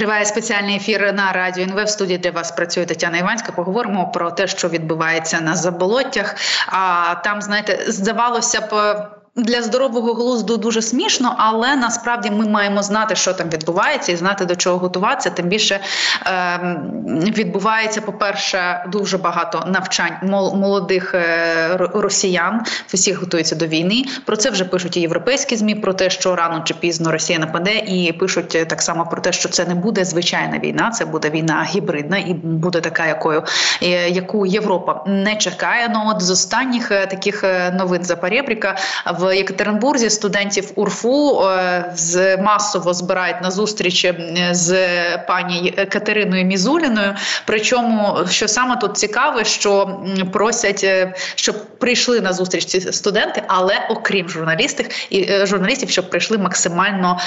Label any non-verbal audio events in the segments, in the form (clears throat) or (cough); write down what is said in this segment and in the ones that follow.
Триває спеціальний ефір на радіо НВ. В студії для вас працює Тетяна Іванська. Поговоримо про те, що відбувається на заболоттях. А там, знаєте, здавалося б. Для здорового глузду дуже смішно, але насправді ми маємо знати, що там відбувається, і знати до чого готуватися. Тим більше е, відбувається, по-перше, дуже багато навчань молодих е, росіян. Всі готуються до війни. Про це вже пишуть і європейські змі про те, що рано чи пізно Росія нападе, і пишуть е, так само про те, що це не буде звичайна війна, це буде війна гібридна і буде така, якою е, яку Європа не чекає. Ну от з останніх таких новин за Парєбріка в Єкатеринбурзі студентів УРФУ е, з масово збирають на зустріч з пані Катериною Мізуліною. Причому що саме тут цікаве, що просять, е, щоб прийшли на зустріч ці студенти, але окрім журналістів і е, журналістів, щоб прийшли максимально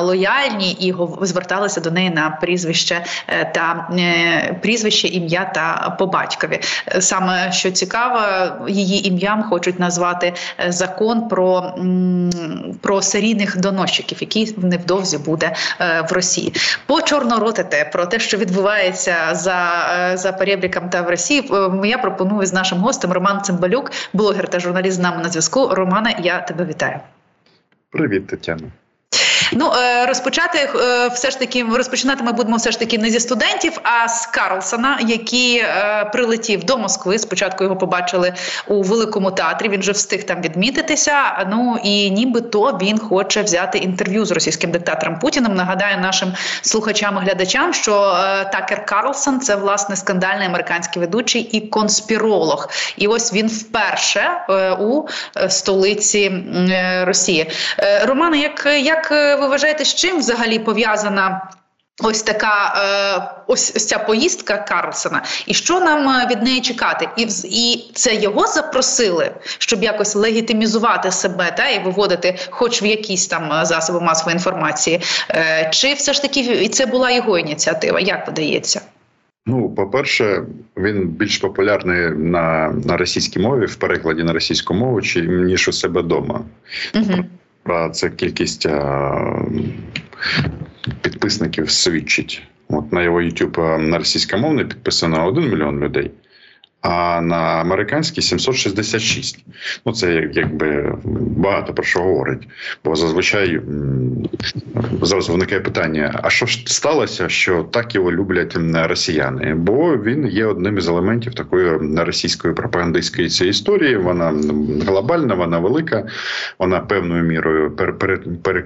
лояльні і зверталися до неї на прізвище та прізвище, ім'я та по батькові. Саме що цікаво, її ім'ям хочуть назвати закон про про серійних доносчиків, який невдовзі буде е, в Росії. Почорноротите про те, що відбувається за е, за перебріком та в Росії. Е, я пропоную з нашим гостем Роман Цимбалюк, блогер та журналіст з нами на зв'язку. Романе, я тебе вітаю. Привіт, Тетяна. Ну е, розпочати е, все ж таки розпочинати ми будемо все ж таки не зі студентів, а з Карлсона, який е, прилетів до Москви. Спочатку його побачили у великому театрі. Він вже встиг там відмітитися. Ну і нібито він хоче взяти інтерв'ю з російським диктатором Путіним. Нагадаю нашим слухачам і глядачам, що Такер Карлсон це власне скандальний американський ведучий і конспіролог. І ось він вперше у столиці Росії. Романе, як як ви вважаєте, з чим взагалі пов'язана? Ось така е, ось ця поїздка Карлсона, і що нам е, від неї чекати? І і це його запросили, щоб якось легітимізувати себе та і виводити, хоч в якісь там е, засоби масової інформації, чи все ж таки це була його ініціатива? Як подається? Ну, по-перше, він більш популярний на на російській мові в перекладі на російську мову, чи ніж у себе вдома. Угу це кількість підписників свідчить. От на його YouTube на російськомовний підписано 1 мільйон людей а на американській 766. Ну це якби багато про що говорить. Бо зазвичай зараз виникає питання: а що ж сталося, що так його люблять росіяни? Бо він є одним із елементів такої російської пропагандистської цієї історії. Вона глобальна, вона велика, вона певною мірою пер, пер, пер,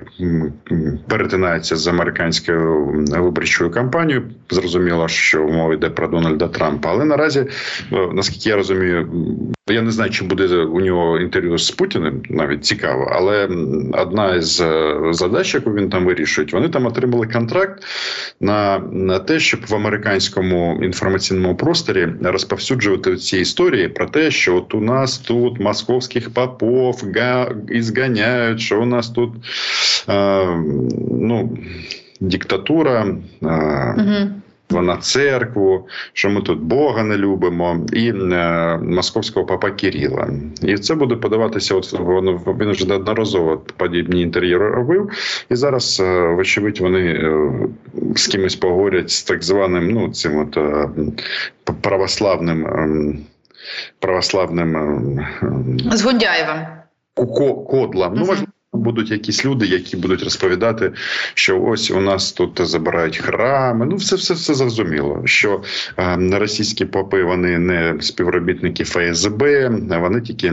перетинається з американською виборчою кампанією. Зрозуміло, що мова йде про Дональда Трампа, але наразі е, наскільки я розумію, я не знаю, чи буде у нього інтерв'ю з Путіним, навіть цікаво, але одна із е, задач, яку він там вирішує, вони там отримали контракт на на те, щоб в американському інформаційному просторі розповсюджувати ці історії про те, що от у нас тут московських попов га, ізганяють, що у нас тут е, ну, диктатура. Е, угу на церкву, що ми тут Бога не любимо, і е, московського папа Кирила. І це буде подаватися. От він вже неодноразово подібні інтер'єри робив, і зараз, е, вочевидь, вони е, з кимось поговорять з так званим, ну цим от е, православним е, православним е, з Гундяєвим. Кодла. Ну, можливо, будуть якісь люди, які будуть розповідати, що ось у нас тут забирають храми. Ну, все все все зрозуміло. Що е, російські попи вони не співробітники ФСБ, вони тільки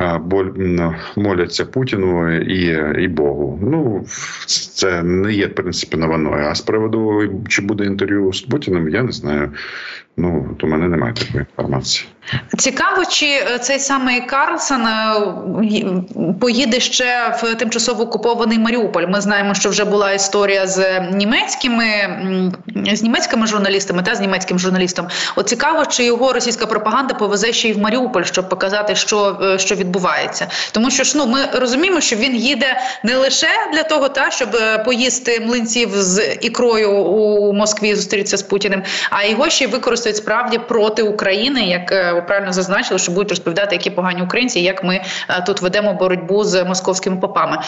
е, боль, моляться Путіну і і Богу. Ну це не є в принципі новиною. А з приводу чи буде інтерв'ю з Путіним, я не знаю. Ну то мене немає такої інформації. Цікаво, чи е, цей самий Карлсон е, поїде ще в тимчасово окупований Маріуполь. Ми знаємо, що вже була історія з німецькими з німецькими журналістами та з німецьким журналістом. От цікаво, чи його російська пропаганда повезе ще й в Маріуполь, щоб показати, що е, що відбувається. Тому що ж ну ми розуміємо, що він їде не лише для того, та щоб поїсти млинців з ікрою у Москві, зустрітися з Путіним, а його ще й використати використають справді проти України, як ви правильно зазначили, що будуть розповідати, які погані українці, як ми тут ведемо боротьбу з московськими попами.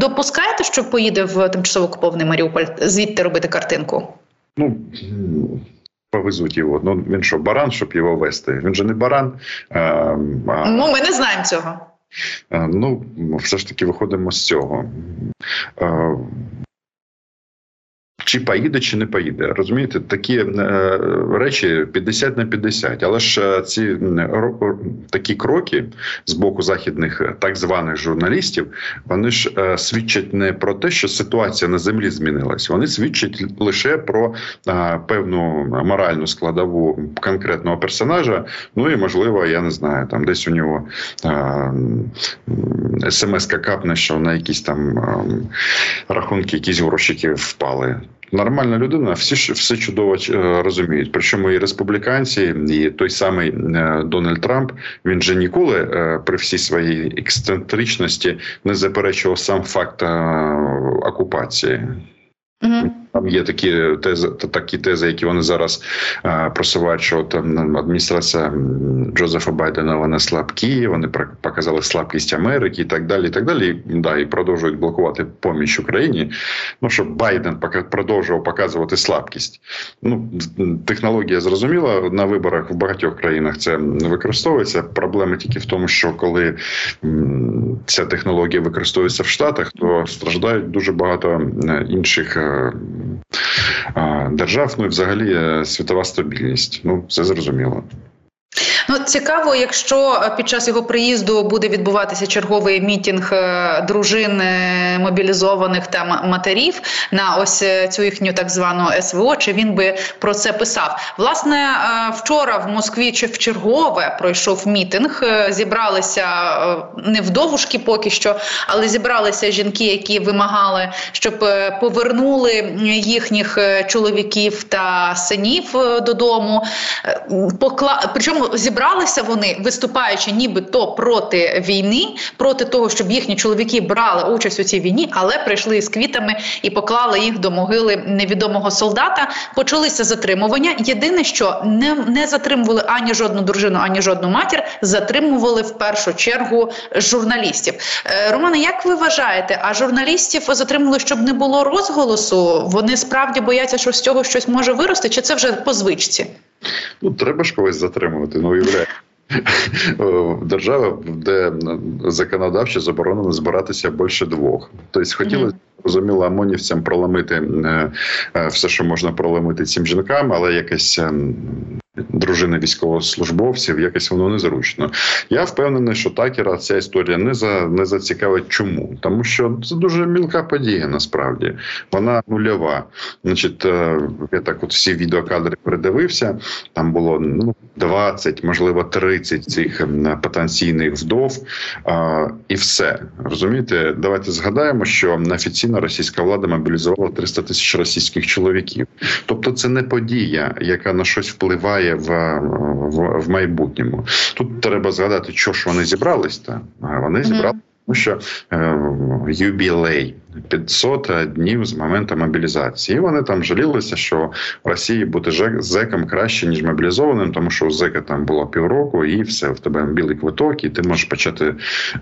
Допускаєте, що поїде в тимчасово окупований Маріуполь звідти робити картинку? Ну повезуть його. Ну він що, баран, щоб його вести? Він же не баран. А, а... Ну, ми не знаємо цього. Ну, все ж таки виходимо з цього. Чи поїде, чи не поїде. Розумієте, такі е, речі 50 на 50. Але ж е, ці такі кроки з боку західних е, так званих журналістів, вони ж свідчать не про те, що ситуація на землі змінилась. Вони свідчать лише про певну моральну складову конкретного персонажа. Ну і можливо, я не знаю, там десь у нього смс-ка капне, що на якісь там рахунки, якісь грошики впали нормальна людина, всі все чудово е, розуміють. Причому і республіканці, і той самий е, Дональд Трамп він же ніколи е, при всій своїй ексцентричності не заперечував сам факт окупації. Угу. Там є такі тези, такі тези, які вони зараз а, просувають, що там адміністрація Джозефа Байдена вона слабкі, вони показали слабкість Америки і так далі. І так далі. І, да, і продовжують блокувати поміч Україні. Ну щоб Байден продовжував показувати слабкість. Ну технологія зрозуміла на виборах в багатьох країнах це використовується. Проблема тільки в тому, що коли ця технологія використовується в Штатах, то страждають дуже багато інших. Держав, ну і взагалі е, світова стабільність. Ну все зрозуміло. Ну цікаво, якщо е, під час його приїзду буде відбуватися черговий мітінг е, дружин е, мобілізованих та матерів на ось цю їхню так звану СВО, чи він би про це писав? Власне, вчора в Москві чи в чергове пройшов мітинг. Зібралися не вдовушки поки що, але зібралися жінки, які вимагали, щоб повернули їхніх чоловіків та синів додому. Покла... Причому зібралися зібралися вони, виступаючи нібито проти війни, проти того, щоб їхні чоловіки брали участь у цій війні, але прийшли з квітами і поклали їх до могили невідомого солдата. Почалися затримування. Єдине, що не, не затримували ані жодну дружину, ані жодну матір, затримували в першу чергу журналістів. Е, Романе, як ви вважаєте, а журналістів затримали, щоб не було розголосу? Вони справді бояться, що з цього щось може вирости, чи це вже по звичці? Ну, треба ж когось затримувати, ну уявляю. Держава, де законодавчо заборонено збиратися більше двох. Тобто хотілося зрозуміло ОМОНівцям проламити е, е, все, що можна проламити цим жінкам, але якесь ем, дружини військовослужбовців, якось воно незручно. Я впевнений, що такера ця історія не за не зацікавить. Чому? Тому що це дуже мілка подія. Насправді вона нульова. Значить, е, я так от всі відеокадри передивився. Там було ну 20, можливо, 30 цих потенційних вдов, а, і все розумієте. Давайте згадаємо, що офіційно російська влада мобілізувала 300 тисяч російських чоловіків. Тобто, це не подія, яка на щось впливає в в, в майбутньому. Тут треба згадати, що ж вони зібрались, та вони зібрали. Тому що е, юбілей 500 днів з моменту мобілізації. І Вони там жалілися, що в Росії бути зеком краще ніж мобілізованим, тому що у зека там було півроку, і все в тебе білий квиток, і ти можеш почати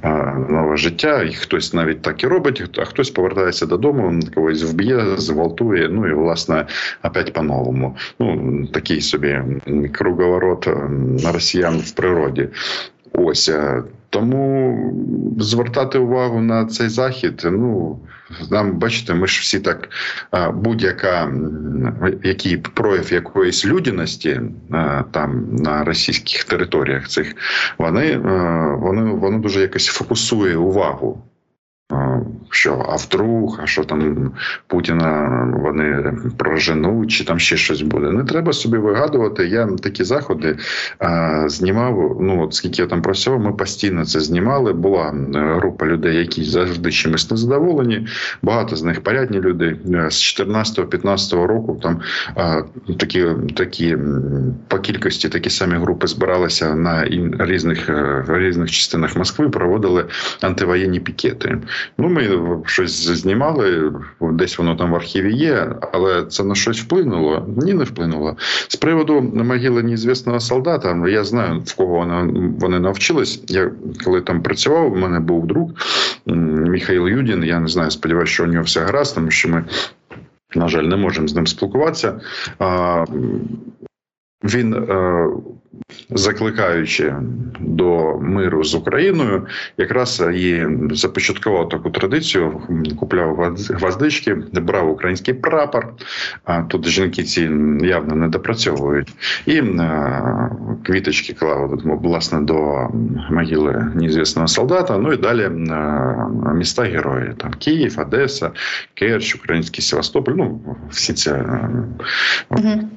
а, нове життя. І хтось навіть так і робить, а хтось повертається додому, когось вб'є, зґвалтує. Ну і власне опять по-новому. Ну такий собі круговорот на росіян в природі. Ось е, тому звертати увагу на цей захід. Ну нам бачите, ми ж всі так будь-яка який прояв якоїсь людяності там на російських територіях цих вони вони воно дуже якось фокусує увагу що а вдруг, а що там Путіна вони проженуть, чи там ще щось буде. Не треба собі вигадувати. Я такі заходи а, знімав. Ну от скільки я там працював, ми постійно це знімали. Була група людей, які завжди чимось незадоволені. Багато з них порядні люди з 14-15 року. Там а, такі такі по кількості такі самі групи збиралися на різних е, різних частинах Москви, проводили антивоєнні пікети. Ну ми щось знімали, десь воно там в архіві є, але це на щось вплинуло? Ні, не вплинуло. З приводу могили неізвісного солдата, я знаю, в кого вони, вони навчились. Я коли там працював, у мене був друг Михайло Юдін. Я не знаю, сподіваюся, що у нього все гаразд, тому що ми. На жаль, не можемо з ним спілкуватися. Він е, закликаючи до миру з Україною, якраз і започаткував таку традицію. Купляв гвоздички, брав український прапор. А тут жінки ці явно не допрацьовують, і е, квіточки клав власне до могили неізвісного солдата. Ну і далі е, міста герої там Київ, Одеса, Керч, Український Севастополь. Ну всі це. Угу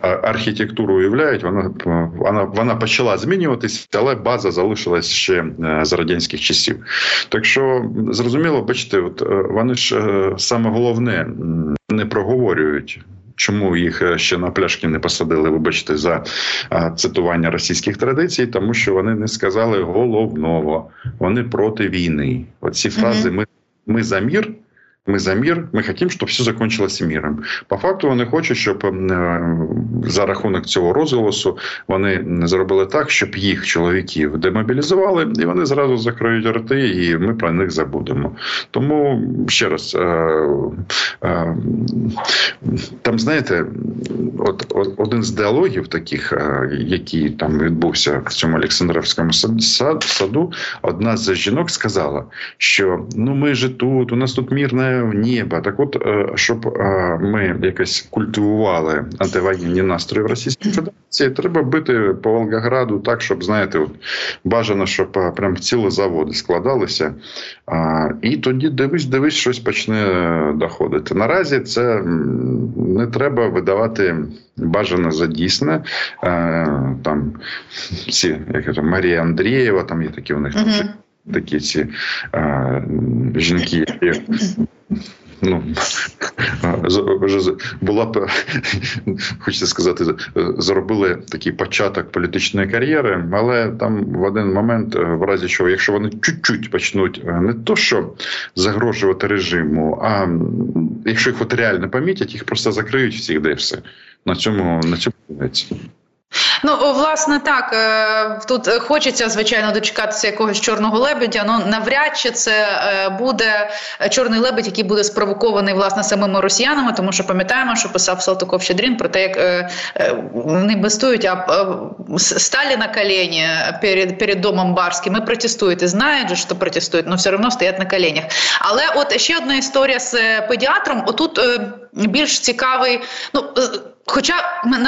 архітектуру уявляють, вона вона вона почала змінюватися, але база залишилась ще е, з радянських часів. Так що зрозуміло, бачите, от е, вони ж е, саме головне не проговорюють. Чому їх ще на пляшки не посадили? Вибачте, за цитування російських традицій, тому що вони не сказали головного, вони проти війни. Оці фрази ми, ми за мір. Ми за мир, ми хотімо, щоб все закінчилося миром. По факту вони хочуть, щоб е, за рахунок цього розголосу вони зробили так, щоб їх чоловіків демобілізували, і вони зразу закриють рти, і ми про них забудемо. Тому ще раз е, е, там, знаєте, от один з діалогів таких, який там відбувся в цьому Олександрівському саду, одна з жінок сказала, що ну ми ж тут, у нас тут мирне в небо. Так, от е, щоб е, ми якось культивували антивоєнні настрої в Російській Федерації, треба бити по Волгограду так, щоб знаєте, от, бажано, щоб е, прям цілі заводи складалися. І тоді дивись, дивись, щось почне доходити. Наразі це не треба видавати. Бажано за дійсне там (laughs) ці як там Марія Андрієва, там є такі у них там такі ці а, жінки, які ну була б хочеться сказати, зробили такий початок політичної кар'єри, але там в один момент, в разі чого, якщо вони чуть-чуть почнуть не то, що загрожувати режиму, а якщо їх от реально помітять, їх просто закриють всіх, де все на цьому на цьому. Ну власне так е, тут хочеться звичайно дочекатися якогось чорного лебедя. Ну навряд чи це е, буде чорний лебедь, який буде спровокований власне самими росіянами, тому що пам'ятаємо, що писав Салтиков Щедрін про те, як е, вони бастують, а стали на колені перед перед домом Барським і протестують. І знають, що протестують, але все одно стоять на коленях. Але от ще одна історія з педіатром. Отут більш цікавий. ну Хоча,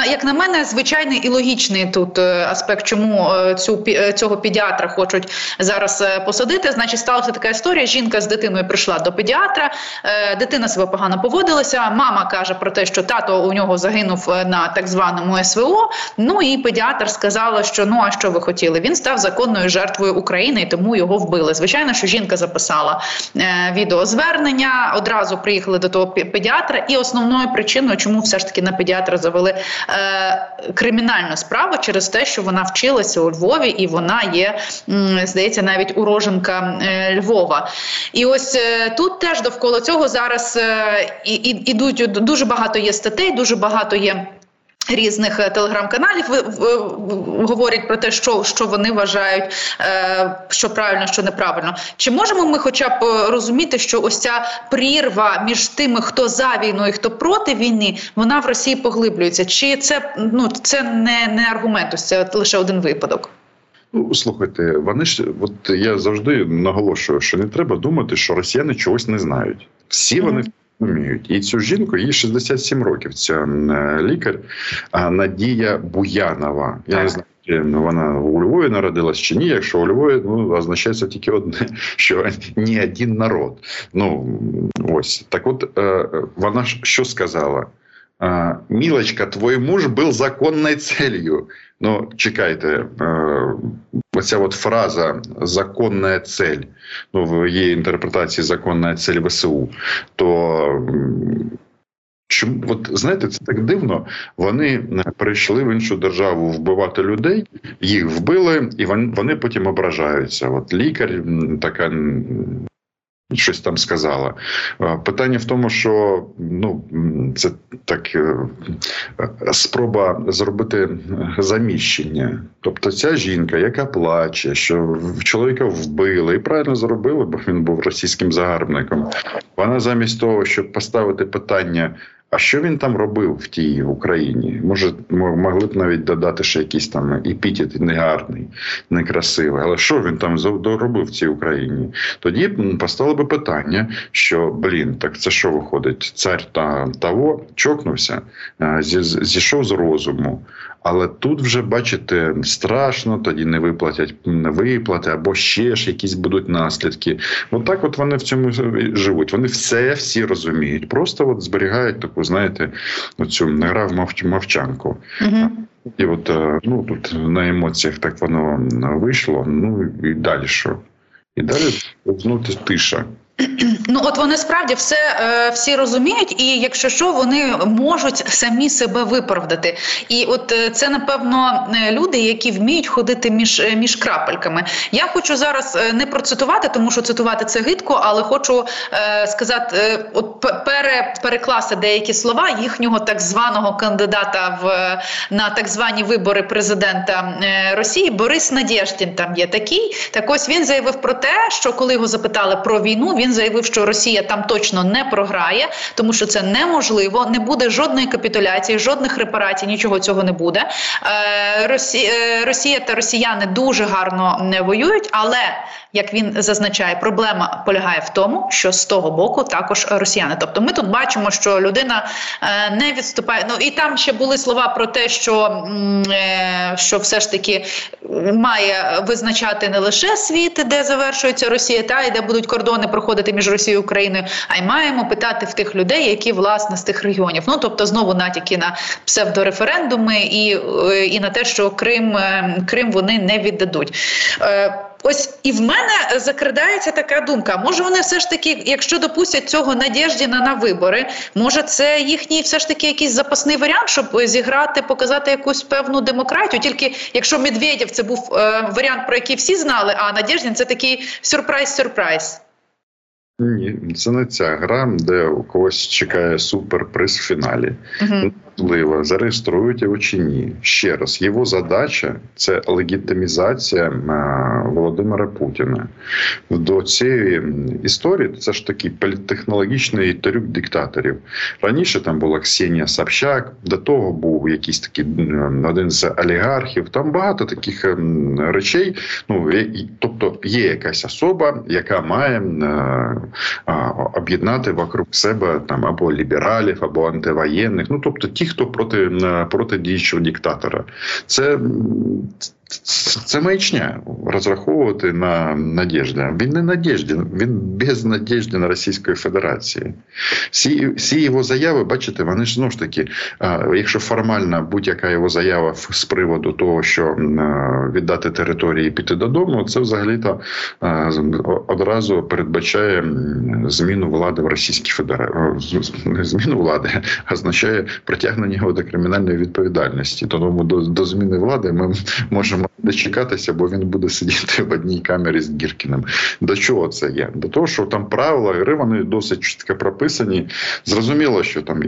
як на мене, звичайний і логічний тут е, аспект, чому е, цю е, цього педіатра хочуть зараз посадити. Значить, сталася така історія. Жінка з дитиною прийшла до педіатра, дитина себе погано поводилася. Мама каже про те, що тато у нього загинув на так званому СВО. Ну і педіатр сказала, що ну а що ви хотіли? Він став законною жертвою України, і тому його вбили. Звичайно, що жінка записала відеозвернення, одразу приїхали до того педіатра, і основною причиною, чому все ж таки на педіатра педіатра завели е, кримінальну справу через те, що вона вчилася у Львові, і вона є, здається, навіть уроженка е, Львова. І ось е, тут теж довкола цього зараз е, і, і, ідуть дуже багато є статей, дуже багато є. Різних е, телеграм-каналів говорять про те, що що вони вважають, е, що правильно, що неправильно. Чи можемо ми, хоча б е, розуміти, що ось ця прірва між тими, хто за війною, і хто проти війни, вона в Росії поглиблюється? Чи це ну це не не аргумент? Ось це лише один випадок? Ну слухайте, вони ж от я завжди наголошую, що не треба думати, що росіяни чогось не знають. Всі вони. -hmm розуміють. І цю жінку їй 67 років. Це лікар Надія Буянова. Я так. не знаю. Ну, вона у Львові народилась чи ні, якщо у Львові ну, означається тільки одне, (laughs) що ні один народ. Ну ось так, от е, вона що сказала? Мілочка, твій муж був законною целью. Ну, чекайте, оця от фраза законна цель, ну, в її інтерпретації законна цель ВСУ, то Чому от знаєте, це так дивно? Вони прийшли в іншу державу вбивати людей, їх вбили, і вони потім ображаються. От лікар така щось там сказала. Питання в тому, що ну це так е, спроба зробити заміщення. Тобто, ця жінка, яка плаче, що чоловіка вбили, і правильно зробили, бо він був російським загарбником. Вона замість того, щоб поставити питання. А що він там робив в тій Україні? Може, могли б навіть додати ще якийсь там епітет негарний, некрасивий. Але що він там робив в цій Україні? Тоді постало би питання, що блін, так це що виходить? Цар та того чокнувся, зійшов з розуму. Але тут вже бачите страшно, тоді не виплатять не виплати, або ще ж якісь будуть наслідки. Отак, от, от вони в цьому живуть. Вони все всі розуміють, просто от зберігають таку, знаєте, оцю гра в мовчанку. Угу. І от е, ну тут на емоціях так воно вийшло. Ну і далі що? І далі ну, тиша. (clears throat) Ну, от вони справді все е, всі розуміють, і якщо що, вони можуть самі себе виправдати. І от е, це напевно е, люди, які вміють ходити між між крапельками. Я хочу зараз не процитувати, тому що цитувати це гидко, але хочу сказати, от пере, перекласти деякі слова їхнього так званого кандидата в на так звані вибори президента Росії Борис Надєждін. Там є такий. Так ось він заявив про те, що коли його запитали про війну, він заявив, що Росія там точно не програє, тому що це неможливо. Не буде жодної капітуляції, жодних репарацій, нічого цього не буде. Е, е, Росія та Росіяни дуже гарно не воюють, але як він зазначає, проблема полягає в тому, що з того боку також росіяни. Тобто, ми тут бачимо, що людина е, не відступає. Ну і там ще були слова про те, що що все ж таки має визначати не лише світ, де завершується Росія, та і де будуть кордони проходити між Росією і Україною, а й маємо питати в тих людей, які власне з тих регіонів. Ну тобто знову натяки на псевдореферендуми і е, і на те, що Крим е, Крим вони не віддадуть. Ось і в мене закрадається така думка. Може, вони все ж таки, якщо допустять цього Надєждіна на вибори, може це їхній все ж таки якийсь запасний варіант, щоб зіграти, показати якусь певну демократію. Тільки якщо Медведєв це був е, варіант, про який всі знали, а Надєждін це такий сюрприз-сюрприз. Ні, це не ця гра, де у когось чекає суперприз в фіналі. Угу можливо, зареєструють його чи ні. Ще раз, його задача це легітимізація е, Володимира Путіна. До цієї історії це ж такий політтехнологічний трюк диктаторів. Раніше там була Ксенія Собчак, до того був якийсь такий один з олігархів. Там багато таких речей. Ну тобто є якась особа, яка має е, об'єднати вокруг себе там або лібералів, або антивоєнних. Ну тобто ті, хто проти е, проти діючого диктатора. Це це маячня розраховувати на надіжду. Він не надіжден, він без надіжди на Російської Федерації. Всі всі його заяви, бачите, вони ж знову ж таки, якщо формально будь-яка його заява з приводу того, що віддати території і піти додому, це взагалі-то одразу передбачає зміну влади в Російській Федерації. Зміну влади, означає притягнення його до кримінальної відповідальності. Тому до, до зміни влади ми можемо дочекатися, бо він буде сидіти в одній камері з Гіркіним. До чого це є? До того, що там правила гри вони досить чітко прописані. Зрозуміло, що там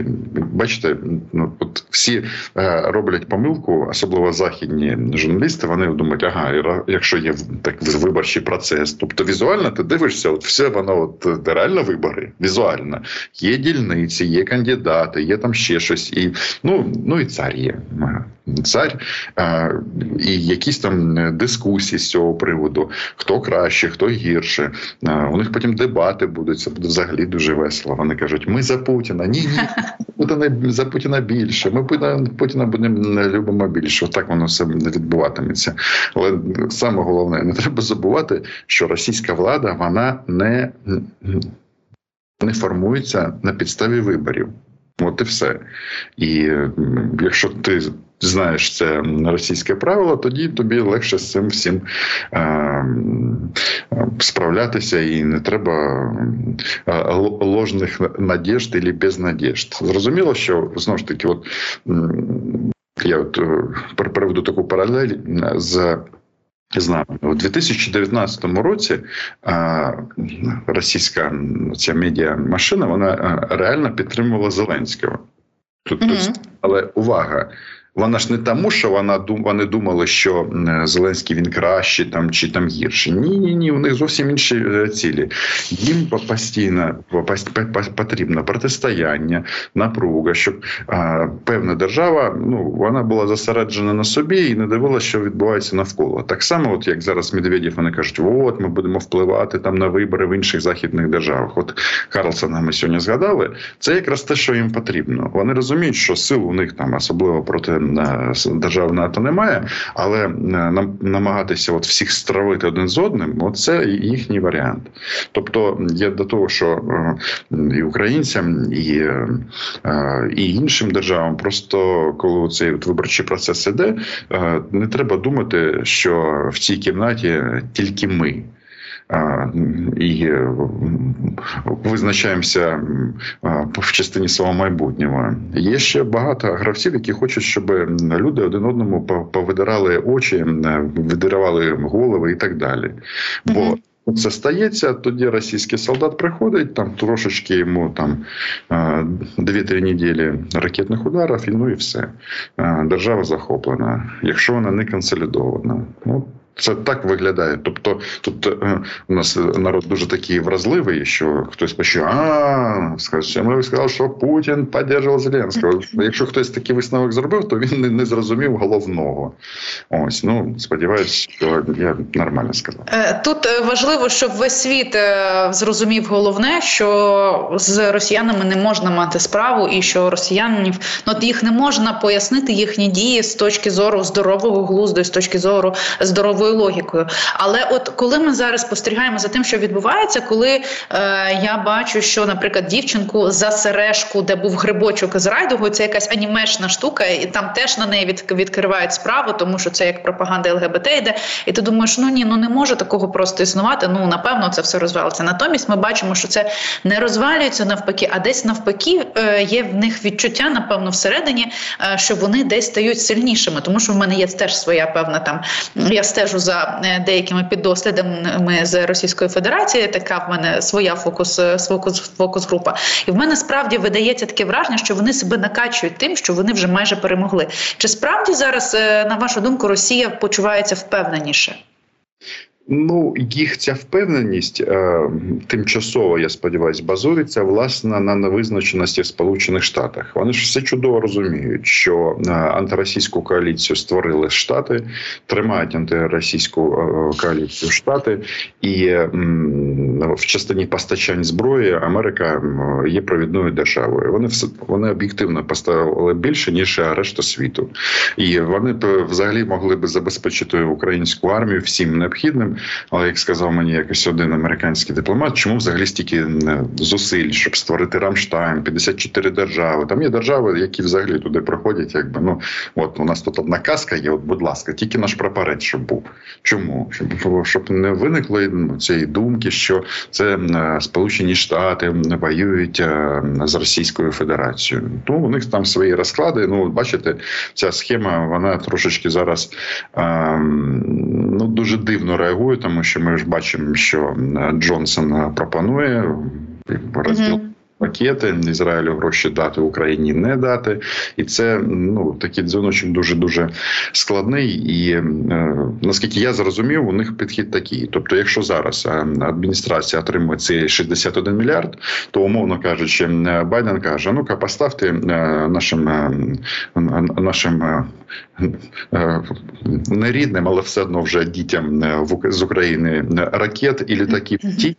бачите, ну от всі е, роблять помилку, особливо західні журналісти. Вони думають, ага, якщо є так виборчий процес, тобто візуально ти дивишся, от все воно от реально вибори. Візуально є дільниці, є кандидати, є там ще щось, і ну ну і цар є цар. Е, і якісь там е, дискусії з цього приводу, хто краще, хто гірше. У них потім дебати будуть. Це буде взагалі дуже весело. Вони кажуть: ми за Путіна. Ні, ні, (laughs) Путіна за Путіна більше. Ми Путіна будемо любимо більше. Отак воно все відбуватиметься. Але саме головне, не треба забувати, що російська влада вона не, не формується на підставі виборів. От і все. І якщо ти знаєш це російське правило, тоді тобі легше з цим всім е, справлятися, і не треба е, ложних надіжд або безнадіжд. Зрозуміло, що знову ж таки, от я от е, приведу таку паралель з з нами у 2019 році а, російська ця медіа машина вона реально підтримувала Зеленського. Тут, mm-hmm. але увага. Вона ж не тому, що вона вони думали, що Зеленський він кращий там чи там гірший. Ні, ні, ні. У них зовсім інші е, цілі. Їм постійно потрібно протистояння, напруга, щоб а, певна держава ну вона була зосереджена на собі і не дивилася, що відбувається навколо. Так само, от як зараз Медведєв, вони кажуть, от ми будемо впливати там на вибори в інших західних державах. От Карлсона ми сьогодні згадали. Це якраз те, що їм потрібно. Вони розуміють, що сил у них там особливо проти держав НАТО немає, але е, намагатися от всіх стравити один з одним, це їхній варіант. Тобто я до того, що е, і українцям, і е, і іншим державам, просто коли цей виборчий процес іде, не треба думати, що в цій кімнаті тільки ми і е, визначаємося в частині свого майбутнього. Є ще багато гравців, які хочуть, щоб люди один одному повидирали очі, видиравали голови і так далі. Бо це стається, тоді російський солдат приходить, там трошечки йому там 2-3 неділі ракетних ударів, і ну і все. Держава захоплена, якщо вона не консолідована. Ну, це так виглядає. Тобто, тут е, у нас народ дуже такий вразливий, що хтось почує, а скаже, ми сказали, що Путін підтримував Зеленського. (laughs) Якщо хтось такий висновок зробив, то він не, не зрозумів головного. Ось ну сподіваюся, що я нормально сказав. Е, тут е, важливо, щоб весь світ зрозумів головне, що з росіянами не можна мати справу, і що росіянів ну, їх не можна пояснити їхні дії з точки зору здорового глузду, з точки зору здорової такою логікою. Але от коли ми зараз спостерігаємо за тим, що відбувається, коли е, я бачу, що, наприклад, дівчинку за сережку, де був грибочок з райдугою, це якась анімешна штука, і там теж на неї від, відкривають справу, тому що це як пропаганда ЛГБТ йде. І ти думаєш, ну ні, ну не може такого просто існувати. Ну напевно, це все розвалиться. Натомість ми бачимо, що це не розвалюється навпаки, а десь навпаки е, є в них відчуття, напевно, всередині, е, що вони десь стають сильнішими, тому що в мене є теж своя певна там. Я стежу за е, деякими піддослідами з Російської Федерації. Така в мене своя фокус е, фокус, фокус група. І в мене справді видається таке враження, що вони себе накачують тим, що вони вже майже перемогли. Чи справді зараз, е, на вашу думку, Росія почувається впевненіше? Ну, їх ця впевненість е, тимчасово, я сподіваюся, базується власне на невизначеності в Сполучених Штатах. Вони ж все чудово розуміють, що е, антиросійську коаліцію створили штати, тримають антиросійську е, коаліцію штати, і е, в частині постачань зброї Америка є провідною державою. Вони все вони об'єктивно поставили більше ніж решта світу, і вони взагалі могли би забезпечити українську армію всім необхідним. Але як сказав мені якось один американський дипломат, чому взагалі стільки зусиль, щоб створити Рамштайн, 54 держави? Там є держави, які взагалі туди проходять. Якби ну от у нас тут одна казка є. От, будь ласка, тільки наш прапорець, щоб був. Чому? Щоб щоб не виникло ну, цієї думки, що це Сполучені Штати воюють з Російською Федерацією. Ну у них там свої розклади. Ну, бачите, ця схема вона трошечки зараз ну дуже дивно реагує головою, тому що ми ж бачимо, що Джонсон пропонує розділ пакети Ізраїлю гроші дати Україні не дати, і це ну такий дзвіночок дуже дуже складний. І е, наскільки я зрозумів, у них підхід такий. Тобто, якщо зараз е, адміністрація отримує ці 61 мільярд, то умовно кажучи, Байден каже: ну-ка, поставте е, нашим е, нашим е, е, не рідним, але все одно вже дітям з України ракет і літаків ті,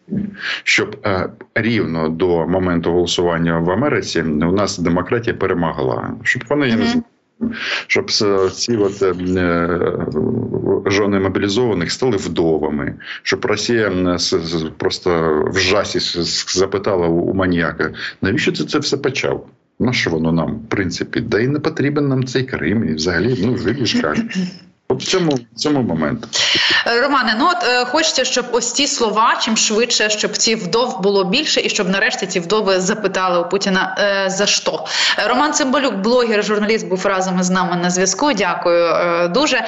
щоб рівно до моменту голосування в Америці у нас демократія перемогла, щоб вони не знаю. Щоб ці от е, жони мобілізованих стали вдовами, щоб Росія просто в жасі запитала у маніяка, навіщо ти це все почав? На що воно нам в принципі? Да і не потрібен нам цей Крим, і взагалі ну як. От в цьому в цьому момент. Романе, ну от е, хочеться, щоб ось ці слова чим швидше, щоб ці вдов було більше, і щоб нарешті ці вдови запитали у Путіна е, за що. Роман Цимбалюк, блогер, журналіст, був разом із нами на зв'язку. Дякую е, дуже.